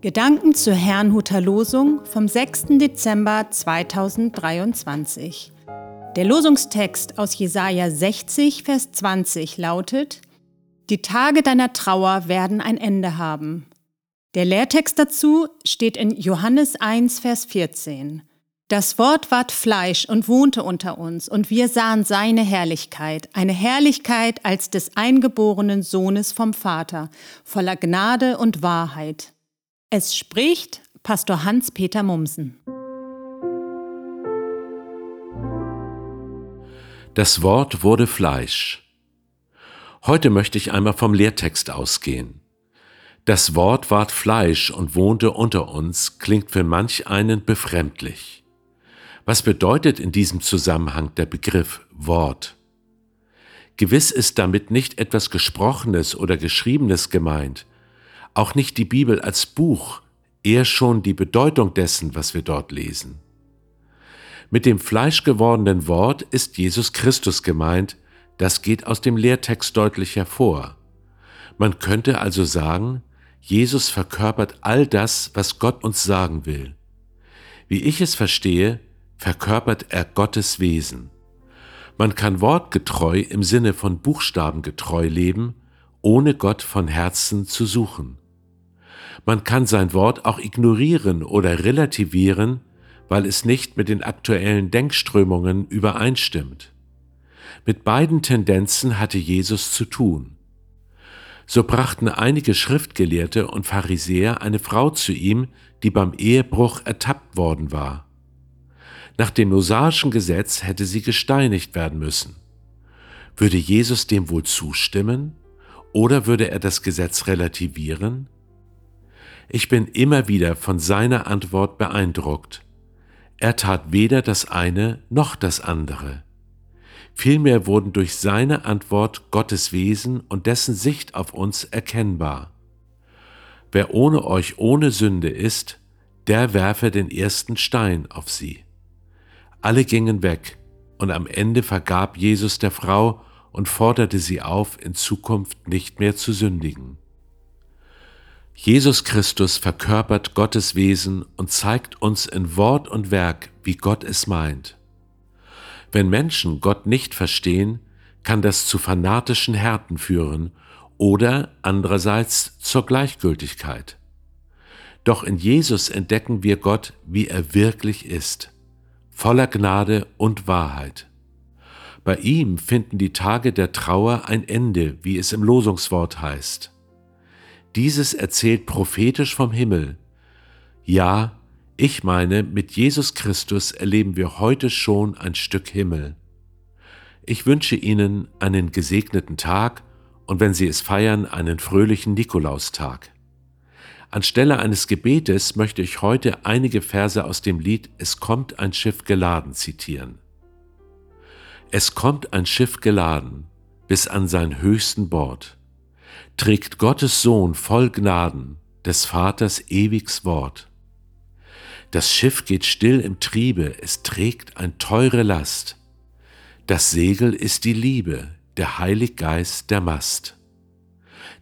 Gedanken zur Herrnhuter Losung vom 6. Dezember 2023. Der Losungstext aus Jesaja 60, Vers 20 lautet: Die Tage deiner Trauer werden ein Ende haben. Der Lehrtext dazu steht in Johannes 1, Vers 14. Das Wort ward Fleisch und wohnte unter uns, und wir sahen seine Herrlichkeit, eine Herrlichkeit als des eingeborenen Sohnes vom Vater, voller Gnade und Wahrheit. Es spricht Pastor Hans-Peter Mumsen. Das Wort wurde Fleisch. Heute möchte ich einmal vom Lehrtext ausgehen. Das Wort ward Fleisch und wohnte unter uns, klingt für manch einen befremdlich. Was bedeutet in diesem Zusammenhang der Begriff Wort? Gewiss ist damit nicht etwas Gesprochenes oder Geschriebenes gemeint, auch nicht die Bibel als Buch, eher schon die Bedeutung dessen, was wir dort lesen. Mit dem fleischgewordenen Wort ist Jesus Christus gemeint, das geht aus dem Lehrtext deutlich hervor. Man könnte also sagen, Jesus verkörpert all das, was Gott uns sagen will. Wie ich es verstehe, verkörpert er Gottes Wesen. Man kann wortgetreu im Sinne von buchstabengetreu leben, ohne Gott von Herzen zu suchen. Man kann sein Wort auch ignorieren oder relativieren, weil es nicht mit den aktuellen Denkströmungen übereinstimmt. Mit beiden Tendenzen hatte Jesus zu tun. So brachten einige Schriftgelehrte und Pharisäer eine Frau zu ihm, die beim Ehebruch ertappt worden war. Nach dem mosaischen Gesetz hätte sie gesteinigt werden müssen. Würde Jesus dem wohl zustimmen oder würde er das Gesetz relativieren? Ich bin immer wieder von seiner Antwort beeindruckt. Er tat weder das eine noch das andere. Vielmehr wurden durch seine Antwort Gottes Wesen und dessen Sicht auf uns erkennbar. Wer ohne euch ohne Sünde ist, der werfe den ersten Stein auf sie. Alle gingen weg, und am Ende vergab Jesus der Frau und forderte sie auf, in Zukunft nicht mehr zu sündigen. Jesus Christus verkörpert Gottes Wesen und zeigt uns in Wort und Werk, wie Gott es meint. Wenn Menschen Gott nicht verstehen, kann das zu fanatischen Härten führen oder andererseits zur Gleichgültigkeit. Doch in Jesus entdecken wir Gott, wie er wirklich ist, voller Gnade und Wahrheit. Bei ihm finden die Tage der Trauer ein Ende, wie es im Losungswort heißt. Dieses erzählt prophetisch vom Himmel. Ja, ich meine, mit Jesus Christus erleben wir heute schon ein Stück Himmel. Ich wünsche Ihnen einen gesegneten Tag und wenn Sie es feiern, einen fröhlichen Nikolaustag. Anstelle eines Gebetes möchte ich heute einige Verse aus dem Lied Es kommt ein Schiff geladen zitieren. Es kommt ein Schiff geladen bis an sein höchsten Bord trägt Gottes Sohn voll Gnaden, des Vaters ewigs Wort. Das Schiff geht still im Triebe, es trägt ein teure Last. Das Segel ist die Liebe, der Heilig Geist der Mast.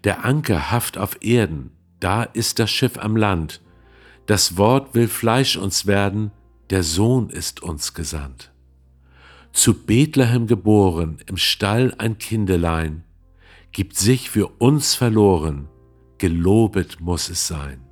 Der Anker haft auf Erden, da ist das Schiff am Land. Das Wort will Fleisch uns werden, der Sohn ist uns gesandt. Zu Bethlehem geboren, im Stall ein Kindelein, gibt sich für uns verloren, gelobet muss es sein.